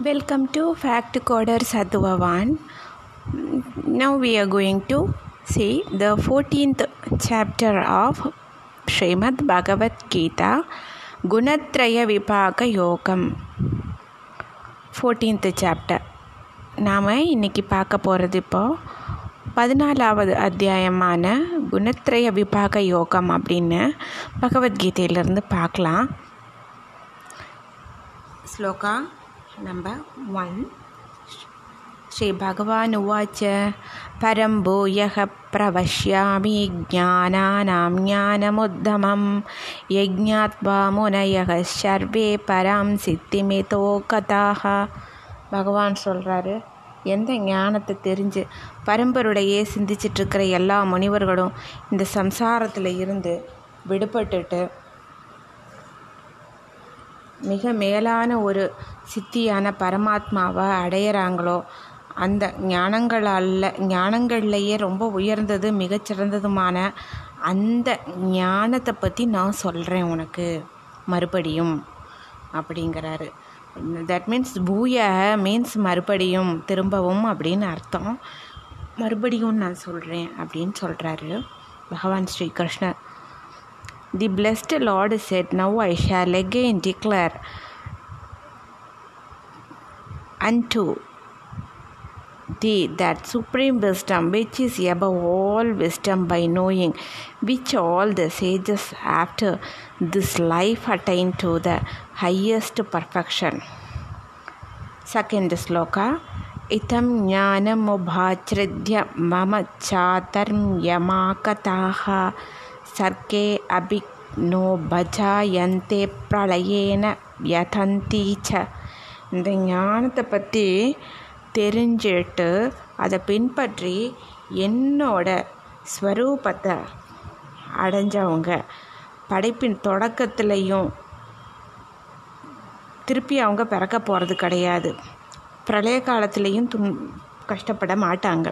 Welcome to Fact Coder Sadhuvavan. Now we are going to see the 14th chapter of Srimad Bhagavad Gita Gunatraya Vipaka Yogam. 14th chapter. நாம் இன்னைக்கு பார்க்க போகிறது இப்போ பதினாலாவது அத்தியாயமான குணத்ரய விபாக யோகம் அப்படின்னு பகவத்கீதையிலிருந்து பார்க்கலாம் நம்பர் ஒன் ஸ்ரீ பகவான் உவாச்ச பரம் பூயக பிரவஷ்யாமி ஜானானாம் ஞானமுத்தமம் யஜ்ஞாத்வா முனயக சர்வே பராம் சித்திமிதோ கதாக பகவான் சொல்கிறாரு எந்த ஞானத்தை தெரிஞ்சு பரம்பருடையே சிந்திச்சிட்ருக்கிற எல்லா முனிவர்களும் இந்த சம்சாரத்தில் இருந்து விடுபட்டுட்டு மிக மேலான ஒரு சித்தியான பரமாத்மாவை அடையிறாங்களோ அந்த ஞானங்களால் ஞானங்கள்லையே ரொம்ப உயர்ந்தது மிகச்சிறந்ததுமான அந்த ஞானத்தை பற்றி நான் சொல்கிறேன் உனக்கு மறுபடியும் அப்படிங்கிறாரு. தட் மீன்ஸ் பூய மீன்ஸ் மறுபடியும் திரும்பவும் அப்படின்னு அர்த்தம். மறுபடியும் நான் சொல்கிறேன் அப்படின்னு சொல்கிறாரு பகவான் ஸ்ரீ கிருஷ்ணர். The blessed Lord said, Now I shall again declare unto thee that supreme wisdom which is above all wisdom by knowing which all the sages after this life attain to the highest perfection. Second sloka इतं ज्ञानमुभाच्छ्रिद्य मम चातर्म्यमाकताः सर्गे अभिग्नो भजायन्ते பிரளயேன யதந்தி ச இந்த ஞானத்தை பற்றி தெரிஞ்சிட்டு அதை பின்பற்றி என்னோட ஸ்வரூபத்தை அடைஞ்சவங்க படைப்பின் தொடக்கத்துலேயும் திருப்பி அவங்க பிறக்க போகிறது கிடையாது பிரளய காலத்துலேயும் துன் கஷ்டப்பட மாட்டாங்க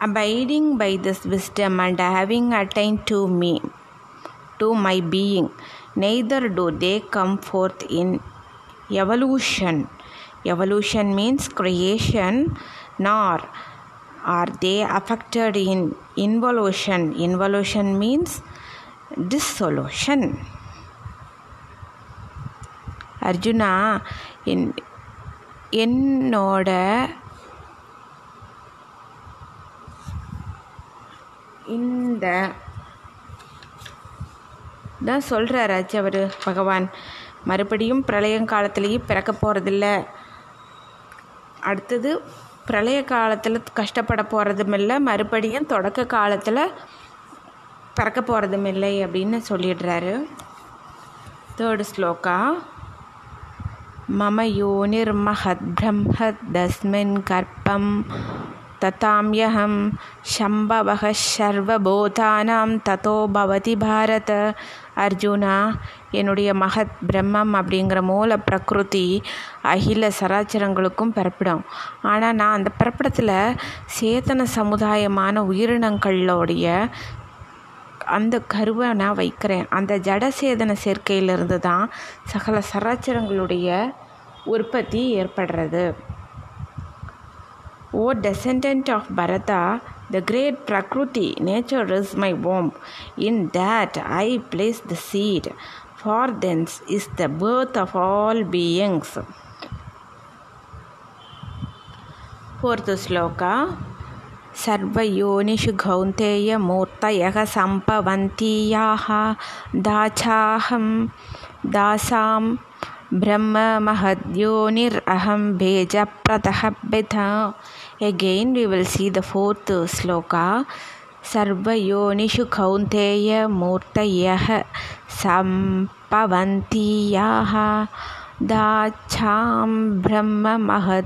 abiding by this wisdom and having attained to me, to my being, neither do they come forth in evolution. Evolution means creation, nor are they affected in involution. Involution means dissolution. Arjuna என் என்னோட இந்த தான் சொல்கிறாராச்சு அவர் பகவான். மறுபடியும் பிரளயங்காலத்துலேயே பிறக்க போகிறதில்ல அடுத்தது பிரளய காலத்தில் கஷ்டப்பட போகிறதும் இல்லை மறுபடியும் தொடக்க காலத்தில் பிறக்க போகிறதும் இல்லை அப்படின்னு சொல்லிடுறாரு. தேர்டு ஸ்லோகா மம யோனிர்மஹத் பிரம்மதஸ்மின் கர்ப்பம் ததாம்யஹம் சம்பவக சர்வபூதானாம் ததோ பவதி பாரத அர்ஜுனா என்னுடைய மகத் பிரம்மம் அப்படிங்கிற மூல பிரகிருதி அகில சராச்சரங்களுக்கும் பிறப்பிடும். ஆனால் நான் அந்த பிறப்பிடத்தில் சேத்தன சமுதாயமான உயிரினங்களோடைய அந்த கருவை நான் வைக்கிறேன். அந்த ஜடசேதன சேர்க்கையிலிருந்து தான் சகல சராச்சரங்களுடைய உற்பத்தி ஏற்படுறது. O descendant of Bharata the great prakriti nature is my womb in that I place the seed for thence is the birth of all beings fourth shloka सर्वयोनिषु गौन्तेयमूर्तयः सम्पवन्तीयाः दाचाहं दासां ब्रह्ममहद्योनिरहं भेजप्रतः बिधा We will see the fourth sloka. सर्वयोनिषु कौन्तेयमूर्तयः सम्पवन्तीयाः दाच्छां ब्रह्ममहद्योनिरहं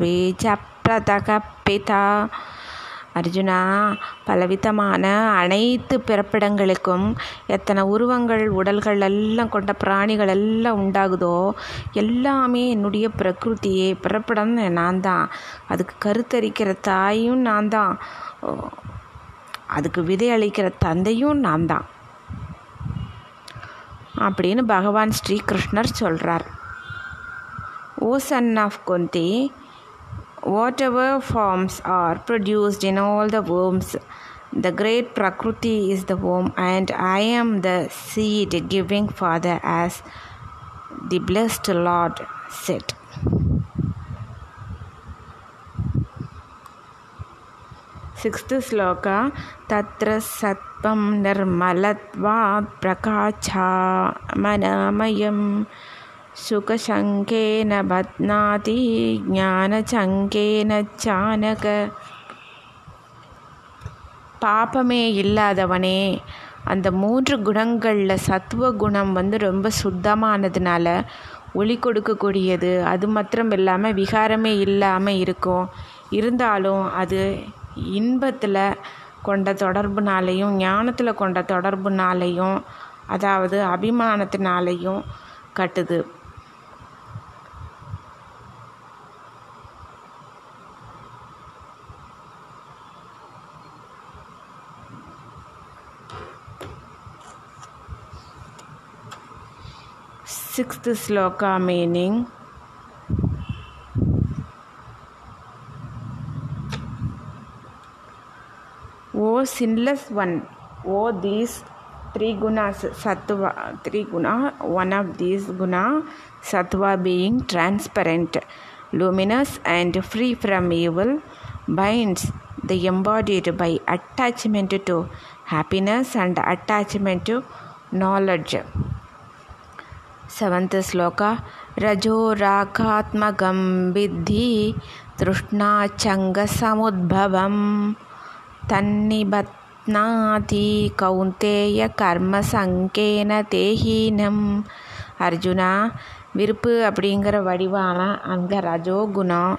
भेजप्रतः पिता அர்ஜுனா பலவிதமான அனைத்து பிறப்பிடங்களுக்கும் எத்தனை உருவங்கள் உடல்கள் எல்லாம் கொண்ட பிராணிகள் எல்லாம் உண்டாகுதோ எல்லாமே என்னுடைய பிரகிருதியே பிறப்பிடம் நான் தான். அதுக்கு கருத்தரிக்கிற தாயும் நான் தான். அதுக்கு விதை அளிக்கிற தந்தையும் நான் தான். அப்படின்னு பகவான் ஸ்ரீகிருஷ்ணர் சொல்கிறார் O son of Kunti Whatever forms are produced in all the wombs, the great Prakriti is the womb, and I am the seed giving Father, as the blessed Lord said. Sixth sloka तत्र सत्त्वं निर्मलत्वात् प्रकाशामनामयम् सुखशङ्केन बध्नाति ज्ञानचङ्केन चानक பாப்பமே இல்லாதவனே அந்த மூன்று குணங்களில் சத்துவ குணம் வந்து ரொம்ப சுத்தமானதுனால ஒளி கொடுக்கக்கூடியது அது மாத்திரம் இல்லாமல் விகாரமே இல்லாமல் இருக்கும் இருந்தாலும் அது இன்பத்தில் கொண்ட தொடர்புனாலையும் ஞானத்தில் கொண்ட தொடர்புனாலையும் அதாவது அபிமானத்தினாலையும் கட்டுது Sixth sloka meaning? O sinless one, O these three gunas sattva three guna one of these guna sattva being transparent luminous and free from evil binds the embodied by attachment to happiness and attachment to knowledge seventh श्लोक रजो रागात्मकं विद्धि तृष्णाचङ्गसमुद्भवं तन्निबध्नाति கௌந்தேய கர்மசங்கேன தேஹீனம் அர்ஜுனா விருப்பு அப்படிங்கிற வடிவான அந்த ரஜோகுணம்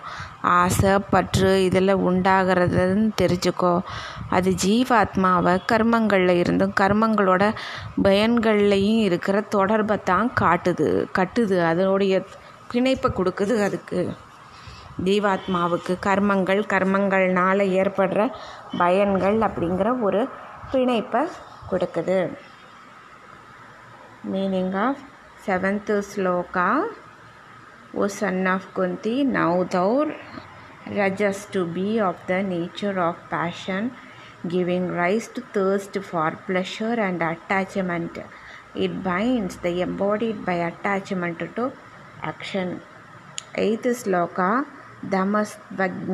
ஆசை பற்று இதில் உண்டாகிறதுன்னு தெரிஞ்சுக்கோ. அது ஜீவாத்மாவை கர்மங்களில் இருந்தும் கர்மங்களோட பயன்கள்லையும் இருக்கிற தொடர்பை தான் காட்டுது கட்டுது. அதனுடைய பிணைப்பை கொடுக்குது அதுக்கு. ஜீவாத்மாவுக்கு கர்மங்கள் கர்மங்கள்னால் ஏற்படுற பயன்கள் அப்படிங்கிற ஒரு பிணைப்பை கொடுக்குது. Meaning of seventh sloka O son of Kunti, now thou rajas to be of the nature of passion, giving rise to thirst for pleasure and attachment. It binds the embodied by attachment to action. Eighth sloka दमस्त्वज्ञानजं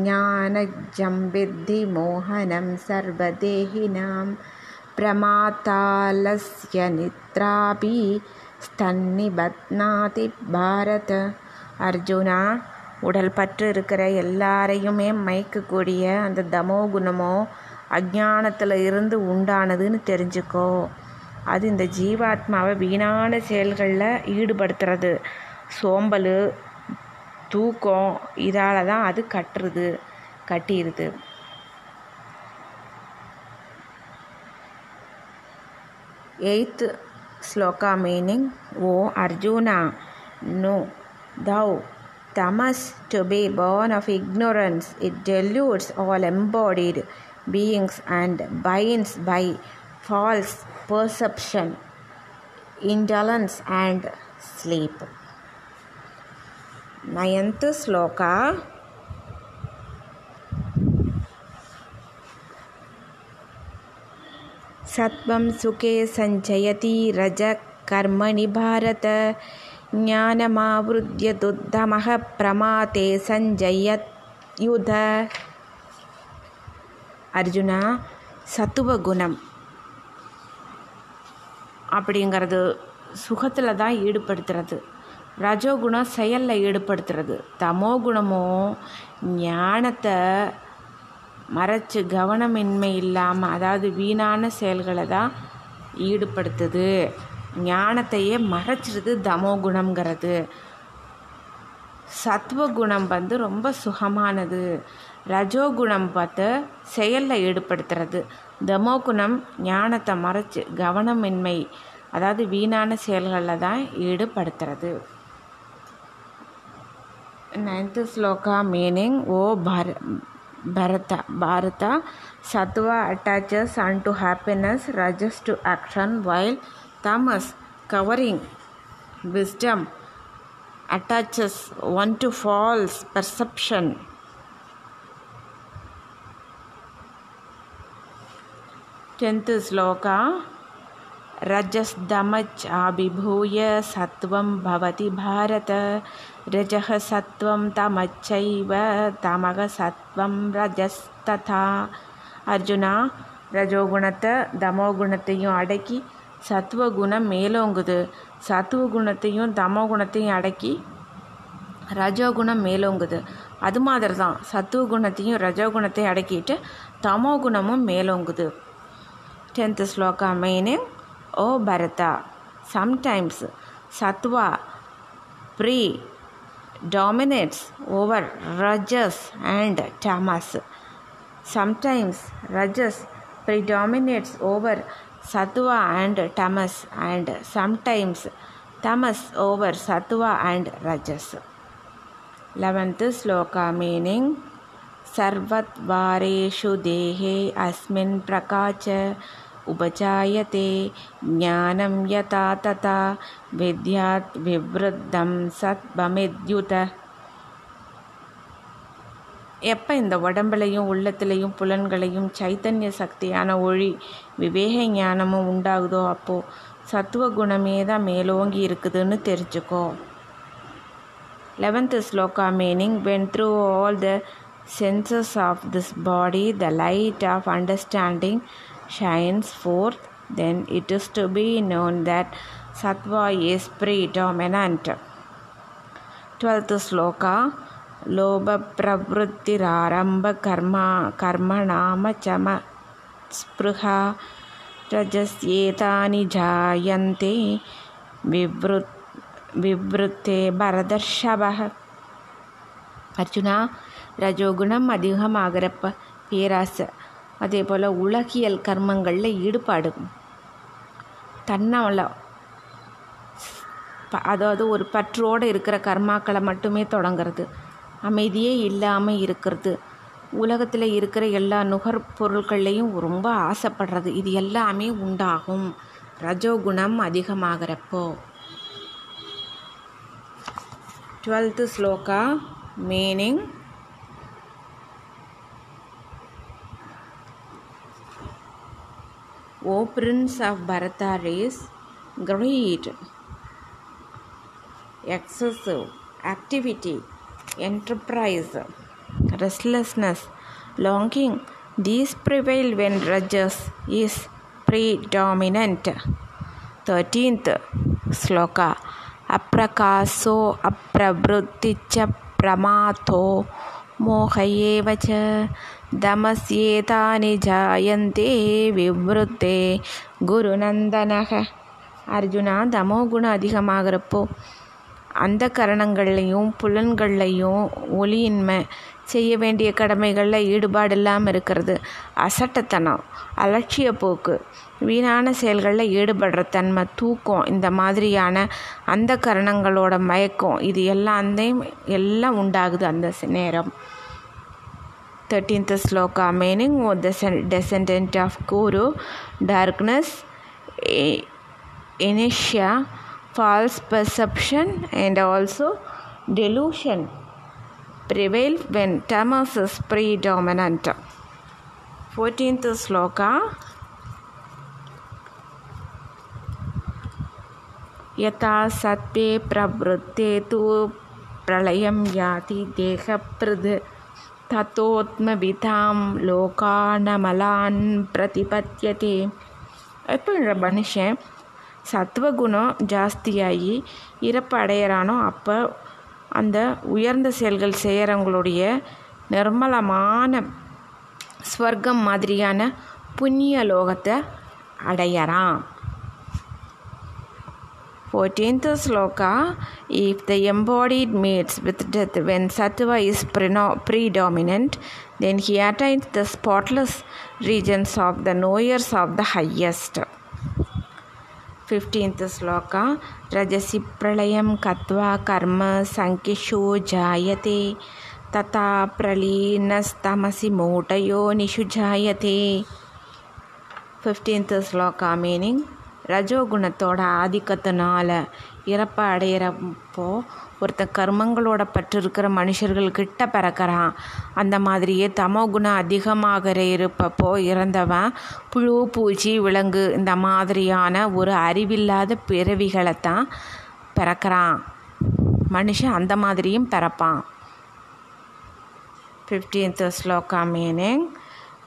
विद्धि मोहनं सर्वदेहिनां प्रमातालस्य निद्रापि स्तन्निबध्नाति भारत அர்ஜுனா உடல் பற்று இருக்கிற எல்லாரையுமே மயக்கக்கூடிய அந்த தமோ குணமோ அஜானத்தில் இருந்து உண்டானதுன்னு தெரிஞ்சுக்கோ. அது இந்த ஜீவாத்மாவை வீணான செயல்களில் ஈடுபடுத்துறது. சோம்பல் தூக்கம் இதால் தான் அது கட்டுறது கட்டிடுது eighth sloka meaning O Arjuna know thou tamas to be born of ignorance it deludes all embodied beings and binds by false perception indolence and sleep ninth sloka सत्वं सुखे सञ्चयति रजकर्मणि भारत ಜ್ಞಾನಮಾವೃತ್ಯ ದುರ್ದಮಃ ಪ್ರಮಾತೆ ಸಂಜಯತ್ಯುಧ அர்ஜுனா சத்துவ குணம் அப்படிங்கிறது சுகத்தில் தான் ஈடுபடுத்துறது. ரஜோகுணம் செயலில் ஈடுபடுத்துறது. தமோ குணமும் ஞானத்தை மறைச்சி கவனமின்மை இல்லாமல் அதாவது வீணான செயல்களை தான் ஈடுபடுத்துது. ஞானத்தையே மறைச்சிருது தமோ குணங்கிறது சத்வகுணம் வந்து ரொம்ப சுகமானது. ரஜோகுணம் பார்த்து செயலில் ஈடுபடுத்துறது. தமோ குணம் ஞானத்தை மறைச்சு கவனமின்மை அதாவது வீணான செயல்களில் தான் ஈடுபடுத்துறது. நைன்த்து ஸ்லோகா மீனிங் ஓ பர Bharata sattva attaches and to happiness rajas to action while Tamas, covering wisdom, attaches one to false perception. Tenth sloka. रजस्दमच्चाभिभूय सत्वं भवति भारत रजः सत्वं तमच्चैव तमः सत्वं ரஜஸ்ததா அர்ஜுனா ரஜோகுணத்தை தமோ குணத்தையும் அடக்கி சத்துவ குணம் மேலோங்குது. சத்துவ குணத்தையும் தமோ குணத்தையும் அடக்கி ரஜோகுணம் மேலோங்குது. அது மாதிரி தான் சத்துவ குணத்தையும் ரஜோகுணத்தையும் அடக்கிட்டு தமோ குணமும் மேலோங்குது. Tenth sloka meaning sometimes sattva pre Sattva over rajas and and sometimes rajas pre predominates over sattva and tamas and sometimes tamas over over and rajas. 11th sloka meaning सर्वद्वारेषु देहे अस्मिन् प्रकाच उपचायते ज्ञानं यथा तथा विद्यात् विवृद्धं सत्त्वमिद्युतः எப்போ இந்த உடம்புலையும் உள்ளத்துலேயும் புலன்களையும் சைத்தன்ய சக்தியான ஒளி விவேக ஞானமும் உண்டாகுதோ அப்போது சத்துவ குணமே தான் மேலோங்கி இருக்குதுன்னு தெரிஞ்சுக்கோ eleventh sloka meaning when through all the senses of this body the light of understanding shines forth then it is to be that sattva a is predominant. 12th sloka Lobha லோபப்பிரவருத்திராரம்ப கர்மா கர்ம நாம chama spruha rajasyetani jayante vivrut விவ்ருத்தே பரதர்ஷபக Arjuna ரஜோகுணம் அதிகமாகிறப்ப பேராசை அதே போல் உலகியல் கர்மங்களில் ஈடுபாடு. தன்னால் அதாவது ஒரு பற்றோடு இருக்கிற கர்மாக்களை மட்டுமே தொடங்கிறது. அமைதியே இல்லாமல் இருக்கிறது. உலகத்தில் இருக்கிற எல்லா நுகர்பொருட்கள்லையும் ரொம்ப ஆசைப்படுறது. இது எல்லாமே உண்டாகும். ரஜோகுணம் அதிகமாகிறப்போ. Twelfth sloka meaning O Prince of Bharata race, greed, excessive activity, enterprise, restlessness, longing, these prevail when Rajas is predominant. 13th Sloka Aprakaso Apravritticha Pramato मोहयेव च दमस्येतानि जायन्ते விவ்ருத்தே குருநந்தனக அர்ஜுனா தமோ குணம் அதிகமாகிறப்போ அந்த கரணங்கள்லையும் புலன்கள்லையும் ஒளியின்மை செய்ய வேண்டிய கடமைகளில் ஈடுபாடு இல்லாமல் இருக்கிறது. அசட்டத்தனம் அலட்சிய போக்கு வீணான செயல்களில் ஈடுபடுற தன்மை தூக்கம் இந்த மாதிரியான அந்த கரணங்களோட மயக்கம் இது எல்லாந்தையும் எல்லாம் உண்டாகுது அந்த நேரம். Thirteenth sloka meaning O descendant of Kuru darkness இனிஷியா false perception, and also delusion prevail when tamas is predominant. 14th sloka यथा सत्त्वे प्रवृत्ते तु प्रलयं याति देहप्रद தத்தோத்மவிதாம் லோகானமலான் பிரதிபத்தியதே எப்போ இந்த மனுஷன் சத்துவகுணம் ஜாஸ்தியாகி இறப்பு அடையிறானோ அப்போ அந்த உயர்ந்த செயல்கள் செய்கிறவங்களுடைய நிர்மலமான ஸ்வர்க்கம் மாதிரியான புண்ணிய லோகத்தை அடையறான். Fourteenth sloka if the embodied meets with death when sattva is predominant then he attains the spotless regions of the knowers of the highest. Fifteenth sloka. రజసి ప్రళయం కత్వా కర్మ సంకిషో జాయతే. తథా ప్రళీనస్తమసి మూటయో నిషు జాయతే. ఫిఫ్టీన్త్ శ్లోక మీనింగ్. ரஜோகுணத்தோட ఆధికతనాల இறப்ப அடையிறப்போ ஒருத்தன் கர்மங்களோட பற்று இருக்கிற மனுஷர்கள்கிட்ட பிறக்கிறான். அந்த மாதிரியே தமோ குணம் அதிகமாக இருப்பப்போ இறந்தவன் புழு பூச்சி விலங்கு இந்த மாதிரியான ஒரு அறிவில்லாத பிறவிகளை தான் பிறக்கிறான். மனுஷன் அந்த மாதிரியும் பிறப்பான். Fifteenth sloka meaning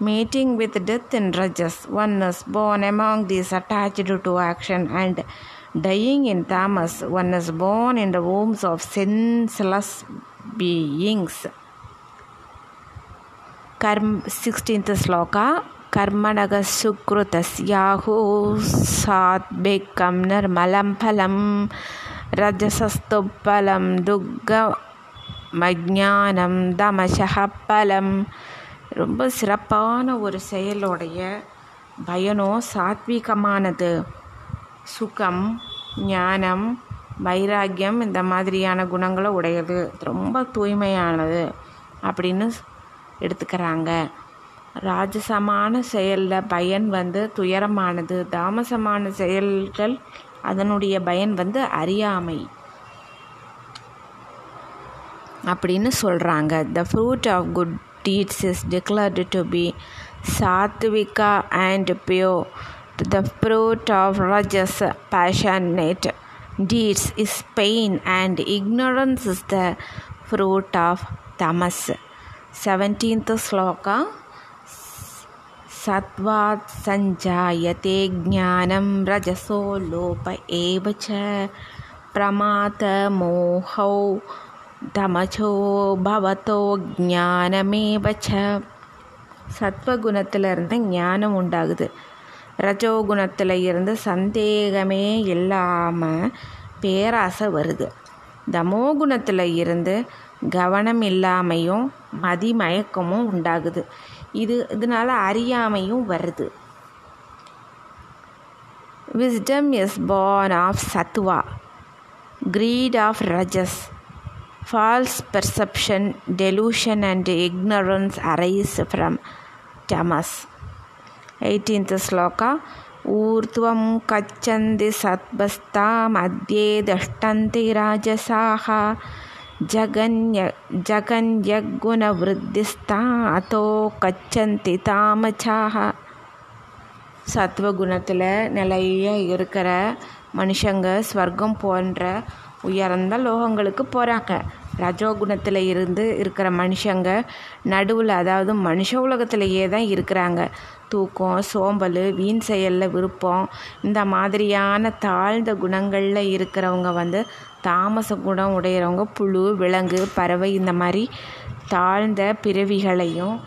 meeting with death in rajas one is born among these attached to action and dying in tamas one is born in the wombs of senseless beings கர்ம் 16th sloka கர்மணக சுக்ருதஸ்யாஹோ சாத்பேக்கம் நிர்மலம் பலம் ரஜசஸ்துப்பலம் துக்கமஜானம் பலம் ரொம்ப சிறப்பான ஒரு செயலுடைய பயனோ சாத்வீகமானது. சுகம் ஞானம் வைராக்கியம் இந்த மாதிரியான குணங்களை உடையது. ரொம்ப தூய்மையானது அப்படின்னு எடுத்துக்கிறாங்க. ராஜசமான செயலில் பயன் வந்து துயரமானது. தாமசமான செயல்கள் அதனுடைய பயன் வந்து அறியாமை அப்படின்னு சொல்கிறாங்க the fruit of good deeds is declared to be sattvika and pure. The fruit of rajas, passionate deeds is pain, and ignorance is the fruit of tamas. 17th sloka सत्वात् सञ्जायते ज्ञानं रजसो लोप एव च प्रमातमोहौ தமச்சோ பவத்தோ ஞானமேவச்ச சத்வகுணத்தில் இருந்து ஞானம் உண்டாகுது ரஜோகுணத்தில் இருந்து சந்தேகமே இல்லாமல் பேராசை வருது. தமோகுணத்தில் இருந்து கவனம் இல்லாமையும் மதிமயக்கமும் உண்டாகுது. இது இதனால் அறியாமையும் வருது. Wisdom is born of sattva greed of rajas false perception delusion and ignorance arise from tamas 18th sloka ऊर्ध्वं कच्छन्ति सत्वस्तामध्ये दष्टन्ति राजसाः जगन्य जगन्यगुणवृद्धिस्ता अतो கச்சந்தி தாமச்சாக சத்வகுணத்தில் நிலைய இருக்கிற மனுஷங்க ஸ்வர்க்கம் போன்ற உயர்ந்த லோகங்களுக்கு போகிறாங்க ரஜோகுணத்தில் இருந்து இருக்கிற மனுஷங்க நடுவில் அதாவது மனுஷ உலகத்திலேயே தான் இருக்கிறாங்க தூக்கம் சோம்பல் வீண் செயலில் விருப்பம். இந்த மாதிரியான தாழ்ந்த குணங்களில் இருக்கிறவங்க வந்து தாமச குணம் உடையிறவங்க புழு விலங்கு பறவை இந்த மாதிரி தாழ்ந்த பிறவிகளையும்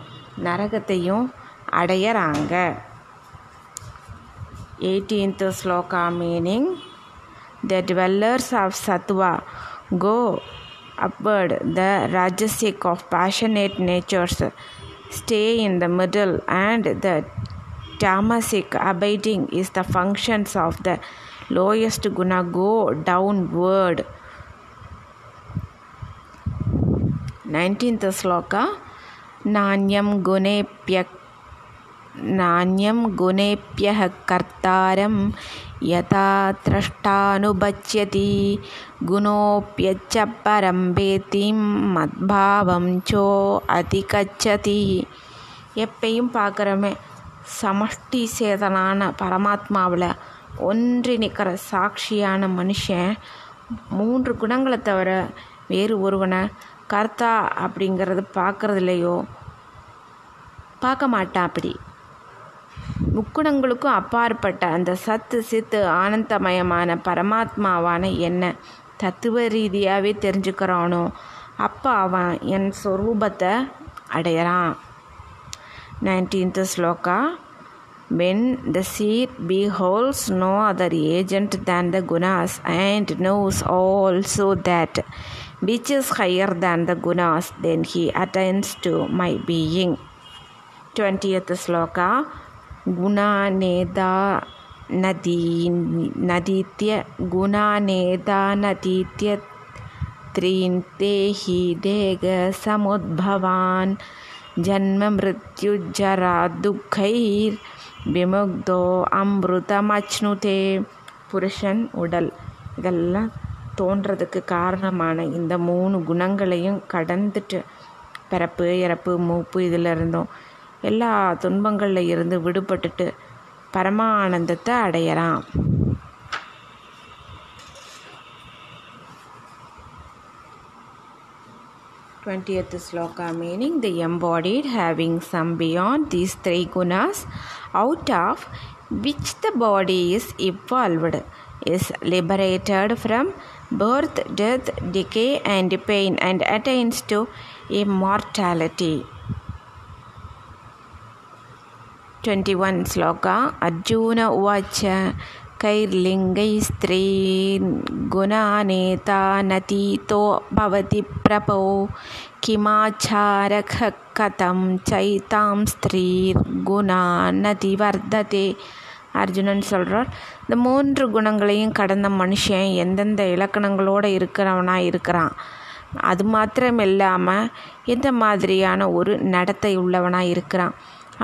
நரகத்தையும் அடையிறாங்க. Eighteenth sloka meaning the dwellers of sattva go upward the rajasic of passionate natures. stay in the middle and the tamasic abiding is the functions of the lowest guna go downward 19th sloka नान्यं गुणेभ्यः नान्यं गुणेभ्यः कर्तारं यथा द्रष्टानुबच्यति गुणोऽप्यच्च परं वेतिं மத்பாவம் so அதிகச்சதி எப்பையும் பார்க்குறோமே சமஷ்டி சேதனான பரமாத்மாவில் ஒன்றி நிற்கிற சாட்சியான மனுஷன் மூன்று குணங்களை தவிர வேறு ஒருவனை கர்த்தா அப்படிங்கிறது பார்க்குறதுலையோ பார்க்க மாட்டான் அப்படி முக்குணங்களுக்கும் அப்பாற்பட்ட அந்த சத்து சித்து ஆனந்தமயமான பரமாத்மாவான என்ன தத்துவ ரீதியாகவே தெரிஞ்சுக்கிறானோ அப்போ அவன் என் ஸ்வரூபத்தை அடையிறான் nineteenth sloka when the seer beholds no other agent than the gunas and knows also that which is higher than the gunas then he attains to my being twentieth sloka गुणानेदा नदी नदीत्य गुणानेदा नदीत्य स्त्रीन् देहि देहसमुद्भवान् जन्ममृत्युजरा दुःखैर् விமுக்தோ அம்ருதமச்னுதே புருஷன் உடல் இதெல்லாம் தோன்றதுக்கு காரணமான இந்த மூணு குணங்களையும் கடந்துட்டு பிறப்பு இறப்பு மூப்பு இதில் இருந்தோம் எல்லா துன்பங்களில் இருந்து விடுபட்டுட்டு பரமானந்தத்தை அடையலாம் Twentieth sloka meaning the embodied having some beyond these three gunas out of which the body is evolved is liberated from birth, death, decay, and pain and attains to immortality. 21 sloka Arjuna Uvacha कैर्लिङ्गैस्त्रीन् गुणानेतानतीतो भवति प्रभो किमाचारः कथं चैतां ஸ்திரீர்குணாநதி வர்த்ததே அர்ஜுனன் சொல்கிறார் இந்த மூன்று குணங்களையும் கடந்த மனுஷன் எந்தெந்த இலக்கணங்களோடு இருக்கிறவனாக இருக்கிறான் அது மாத்திரம் இல்லாமல் எந்த மாதிரியான ஒரு நடத்தை உள்ளவனாக இருக்கிறான்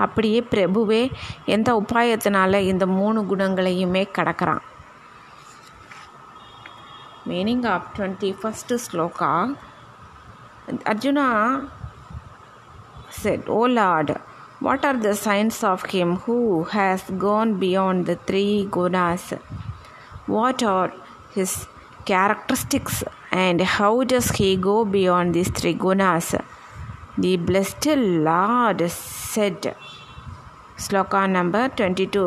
அப்படியே பிரபுவே எந்த உபாயத்தினால இந்த மூணு குணங்களையுமே கடக்கிறான் meaning of twenty first sloka Arjuna said O lord what are the signs of him who has gone beyond the three gunas what are his characteristics and how does he go beyond these three gunas the blessed Lord said sloka number twenty two.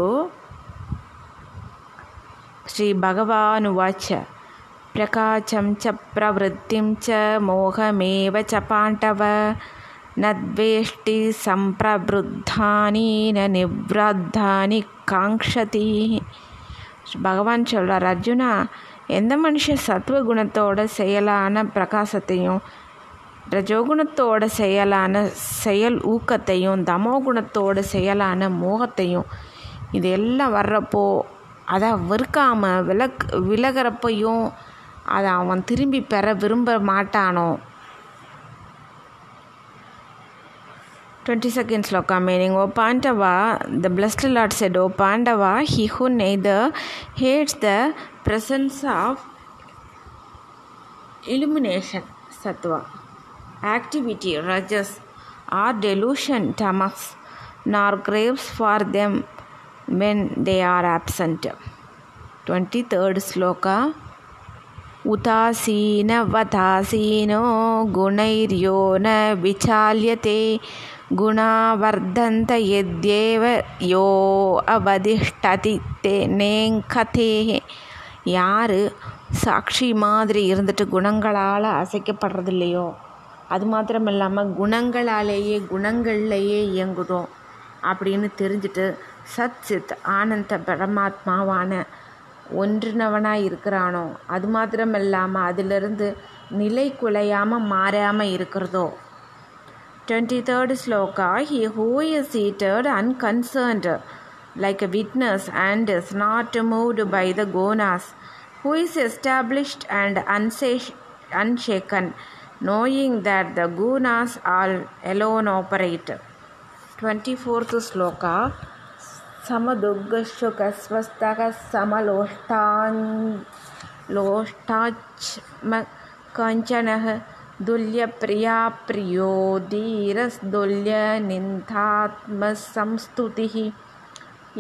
Shri భగవానువాచ ప్రకాశం చ ప్రవృత్తిం చ మోహమేవ చ పాండవ నద్వేష్టి సంప్రవృద్ధాని నివృద్ధాని కాంక్షతి. భగవాన్ சொல்கிறார் అర్జున ఎంత మనిషి சத்துவ குணத்தோட செயலான பிரகாசத்தையும் ரஜோகுணத்தோட செயலான செயல் ஊக்கத்தையும் தமோகுணத்தோட செயலான மோகத்தையும் இது எல்லாம் வர்றப்போ அதை வெறுக்காமல் விலக் விலகிறப்பையும் அதை அவன் திரும்பி பெற விரும்ப மாட்டானோ? Twenty second sloka meaning O Pandava the blessed lord said O Pandava he who neither hates the presence of illumination sattva activity rajas or delusion tamas nor craves for them when they are absent 23rd sloka उदासीनवदासीनो गुणैर्यो न विचाल्यते गुणावर्धन्त यद्येव यो அவதிஷ்டதி நேங்கதே யார் சாட்சி மாதிரி இருந்துட்டு குணங்களால் அசைக்கப்படுறது இல்லையோ அது மாத்திரம் இல்லாமல் குணங்களாலேயே குணங்கள்லேயே இயங்குதோ அப்படின்னு தெரிஞ்சுட்டு சத் சித் ஆனந்த பரமாத்மாவான ஒன்றினவனாக இருக்கிறானோ அது மாத்திரம் இல்லாமல் அதிலிருந்து நிலை குலையாமல் மாறாமல் இருக்கிறதோ. Twenty third sloka he who is seated unconcerned like a witness and is not moved by the gonas who is established and unsa- unshaken, knowing that the gunas all alone operate. 24th sloka समदुर्गशुकस्वस्थः समलोष्टान् लोष्टाच्म कञ्चनः दुल्यप्रिया प्रियो धीरस्दुल्यनिन्दात्मसंस्तुतिः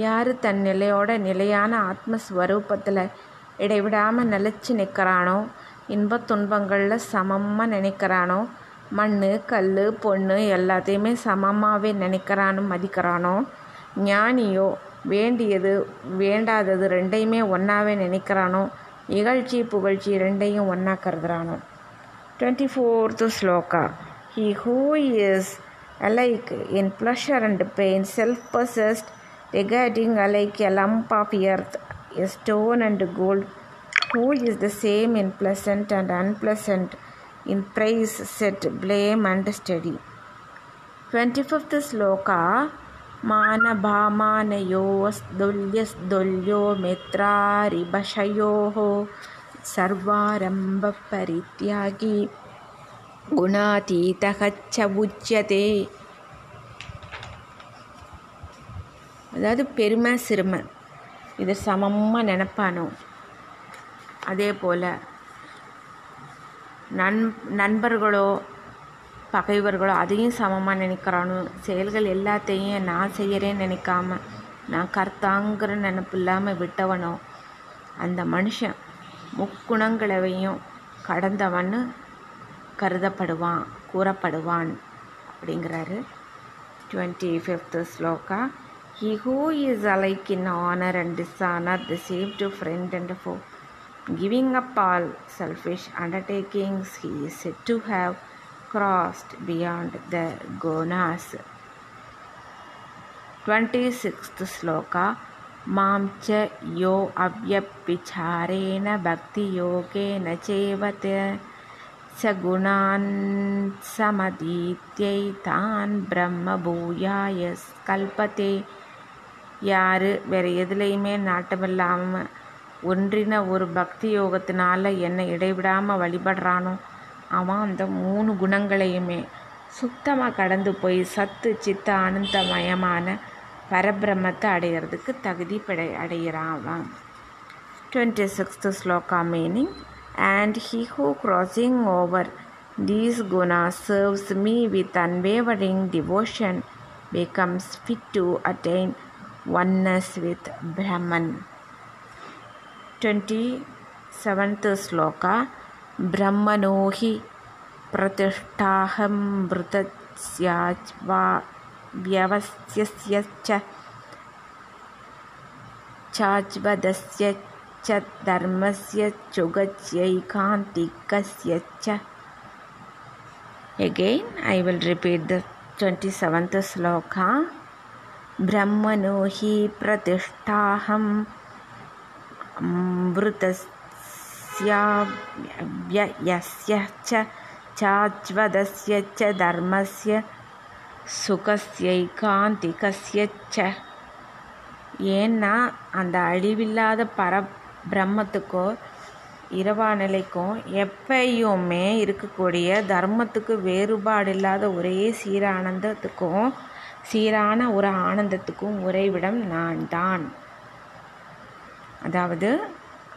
யார் தன் நிலையோட நிலையான ஆத்மஸ்வரூபத்தில் இடைவிடாமல் நிலச்சி நிற்கிறானோ இன்பத் துன்பங்களில் சமமாக நினைக்கிறானோ? மண் கல் பொண்ணு எல்லாத்தையுமே சமமாகவே நினைக்கிறானு மதிக்கிறானோ? ஞானியோ வேண்டியது வேண்டாதது ரெண்டையுமே ஒன்றாவே நினைக்கிறானோ? இகழ்ச்சி புகழ்ச்சி ரெண்டையும் ஒன்றா கருதுறானோ? Twenty fourth sloka. He who is alike in pleasure and pain self possessed regarding alike a lump of earth, a stone and gold, who is the same in pleasant and unpleasant, in praise, set, blame, and steady. 25th sloka मानभामानयोस्दुल्यस्दुल्यो मित्रारिभषयोः सर्वारम्भपरित्यागी गुणातीतः च உச்சியதே அதாவது பெருமை சிறுமை இது சமமாக நினப்பானோ அதே போல் நண் நண்பர்களோ பகைவர்களோ அதையும் சமமாக நினைக்கிறானோ செயல்கள் எல்லாத்தையும் நான் செய்கிறேன்னு நினைக்காம நான் கர்த்தாங்கிற நினப்பு இல்லாமல் விட்டவனோ அந்த மனுஷன் முக்குணங்களவையும் கடந்தவன்னு கருதப்படுவான் கூறப்படுவான் அப்படிங்கிறாரு. Twenty fifth sloka. He who honour and dishonour the same to friend and foe giving up all selfish undertakings, he is said to have crossed beyond the gunas. 26th sloka मां च यो अव्यपिचारेण भक्तियोगेन चेवत स गुणान् समतीत्यैतान् ब्रह्मभूयाय कल्पते யார் வேறு எதுலேயுமே நாட்டமில்லாமல் ஒன்றின ஒரு பக்தி யோகத்தினால என்னை இடைவிடாமல் வழிபடுறானோ அவன் அந்த மூணு குணங்களையுமே சுத்தமாக கடந்து போய் சத்து சித்த ஆனந்தமயமான பரபிரம்மத்தை அடைகிறதுக்கு தகுதி படை அடைகிறான் அவன் twenty sixth sloka meaning and he who crossing over these gunas serves me with unwavering devotion becomes fit to attain oneness with Brahman. Twenty seventh sloka ब्रह्मणो हि प्रतिष्ठाहं मृतस्याज्वा व्यवस्थस्य चाज्वस्य च धर्मस्य चुगच्यैकान्तिकस्य च। Again I will repeat the twenty seventh sloka ब्रह्मणो हि प्रतिष्ठाहं मृतस्याव्ययस्य च चाज्वदस्य च धर्मस्य சுகஸ்யைகாந்திகஸ்ய ச ஏன்னா அந்த அழிவில்லாத பர பிரம்மத்துக்கோ இரவா நிலைக்கும் எப்பயுமே இருக்கக்கூடிய தர்மத்துக்கு வேறுபாடு இல்லாத ஒரே சீரானந்தத்துக்கும் சீரான ஒரு ஆனந்தத்துக்கும் உறைவிடம் நான் தான் அதாவது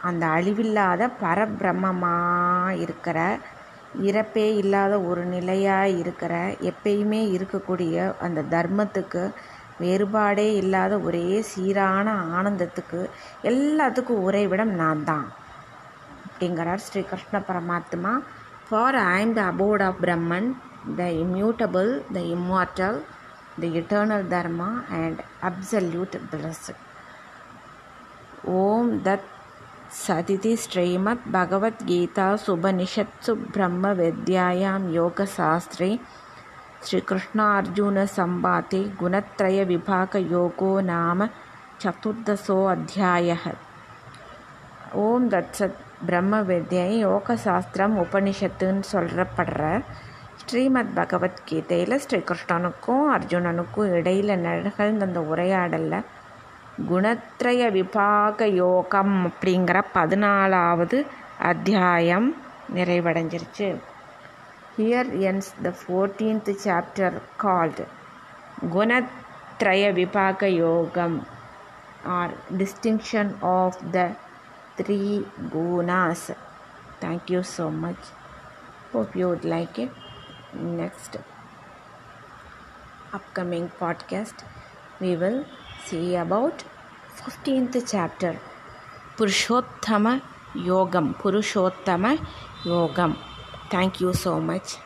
அந்த அழிவில்லாத பரபிரம்மமாக இருக்கிற இறப்பே இல்லாத ஒரு நிலையாக இருக்கிற எப்பயுமே இருக்கக்கூடிய அந்த தர்மத்துக்கு வேறுபாடே இல்லாத ஒரே சீரான ஆனந்தத்துக்கு எல்லாத்துக்கும் உறைவிடம் நான் தான். அப்படிங்கிறார் Shri Krishna Paramatma. For I am the abode of Brahman the immutable the immortal the eternal dharma and absolute blessed Om That Saditi Srimad Bhagavad Gita Subhanishatsu Brahma Vidyayam Om தத் சதிதி ஸ்ரீமத் பகவத்கீதாசுபனிஷத்சு பிரம்ம வித்யாயாம் யோக சாஸ்திரே. ஸ்ரீகிருஷ்ணார்ஜுன சம்பாதி குணத்ரய விபாக யோகோ நாம नाम அத்தியாய ஓம் தத் சத் பிரம்ம வித்யை யோகசாஸ்திரம் உபனிஷத்துன்னு சொல்கிறப்படுற ஸ்ரீமத் பகவத்கீதையில் ஸ்ரீகிருஷ்ணனுக்கும் அர்ஜுனனுக்கும் இடையில் நிகழ்ந்த அந்த உரையாடலில் குணத்ரய விபாக யோகம் அப்படிங்கிற பதினாலாவது அத்தியாயம் நிறைவடைஞ்சிருச்சு. Here ends the fourteenth chapter called Gunatraya Vibhaga Yogam or distinction of the three gunas thank you so much hope you would like it next upcoming podcast we will see about 15th chapter purushottama yogam purushottama yogam thank you so much